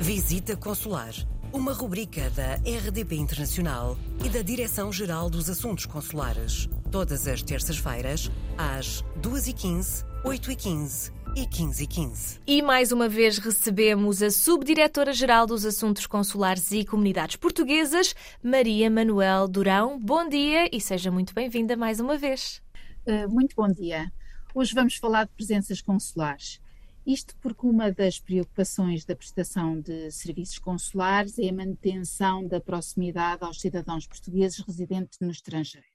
Visita Consular, uma rubrica da RDP Internacional e da Direção-Geral dos Assuntos Consulares. Todas as terças-feiras, às 2h15, 8h15 e 15h15. E mais uma vez recebemos a Subdiretora-Geral dos Assuntos Consulares e Comunidades Portuguesas, Maria Manuel Durão. Bom dia e seja muito bem-vinda mais uma vez. Uh, muito bom dia. Hoje vamos falar de presenças consulares. Isto porque uma das preocupações da prestação de serviços consulares é a manutenção da proximidade aos cidadãos portugueses residentes no estrangeiro.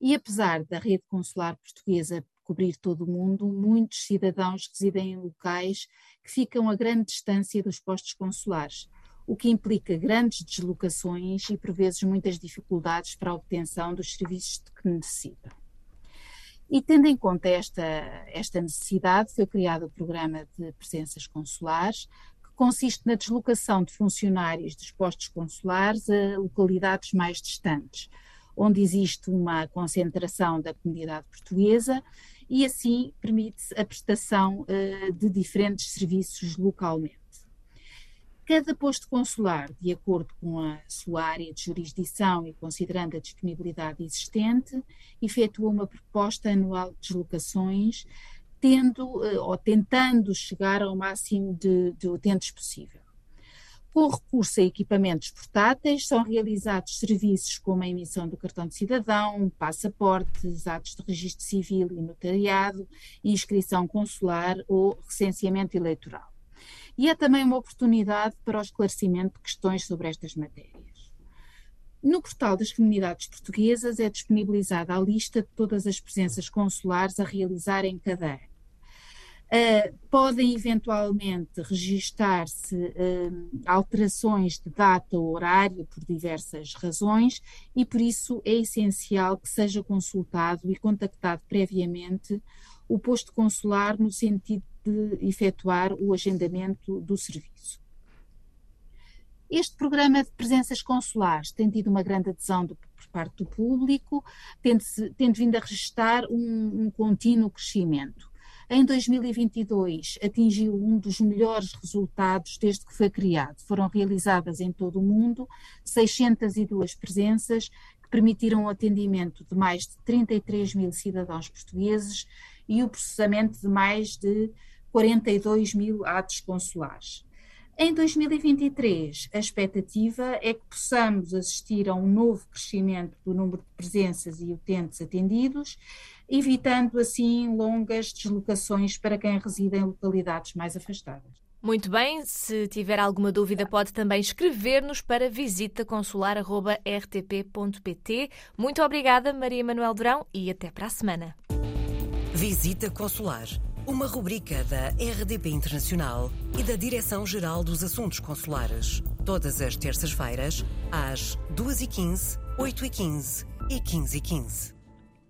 E apesar da rede consular portuguesa cobrir todo o mundo, muitos cidadãos residem em locais que ficam a grande distância dos postos consulares, o que implica grandes deslocações e, por vezes, muitas dificuldades para a obtenção dos serviços que necessitam. E tendo em conta esta, esta necessidade, foi criado o programa de presenças consulares, que consiste na deslocação de funcionários dos postos consulares a localidades mais distantes, onde existe uma concentração da comunidade portuguesa e assim permite a prestação uh, de diferentes serviços localmente. Cada posto consular, de acordo com a sua área de jurisdição e considerando a disponibilidade existente, efetua uma proposta anual de deslocações, tendo eh, ou tentando chegar ao máximo de, de utentes possível. Com recurso a equipamentos portáteis, são realizados serviços como a emissão do cartão de cidadão, passaportes, atos de registro civil e notariado, inscrição consular ou recenseamento eleitoral e é também uma oportunidade para o esclarecimento de questões sobre estas matérias. No portal das comunidades portuguesas é disponibilizada a lista de todas as presenças consulares a realizar em cada ano. Uh, podem eventualmente registar-se uh, alterações de data ou horário por diversas razões e por isso é essencial que seja consultado e contactado previamente o posto consular no sentido de efetuar o agendamento do serviço. Este programa de presenças consulares tem tido uma grande adesão do, por parte do público, tendo, tendo vindo a registrar um, um contínuo crescimento. Em 2022 atingiu um dos melhores resultados desde que foi criado. Foram realizadas em todo o mundo 602 presenças que permitiram o atendimento de mais de 33 mil cidadãos portugueses e o processamento de mais de 42 mil atos consulares. Em 2023, a expectativa é que possamos assistir a um novo crescimento do número de presenças e utentes atendidos, evitando assim longas deslocações para quem reside em localidades mais afastadas. Muito bem, se tiver alguma dúvida pode também escrever-nos para visitaconsular.rtp.pt. Muito obrigada, Maria Manuel Durão, e até para a semana. Visita Consular uma rubrica da RDP Internacional e da Direção-Geral dos Assuntos Consulares. Todas as terças-feiras, às 2h15, 8h15 e 15h15.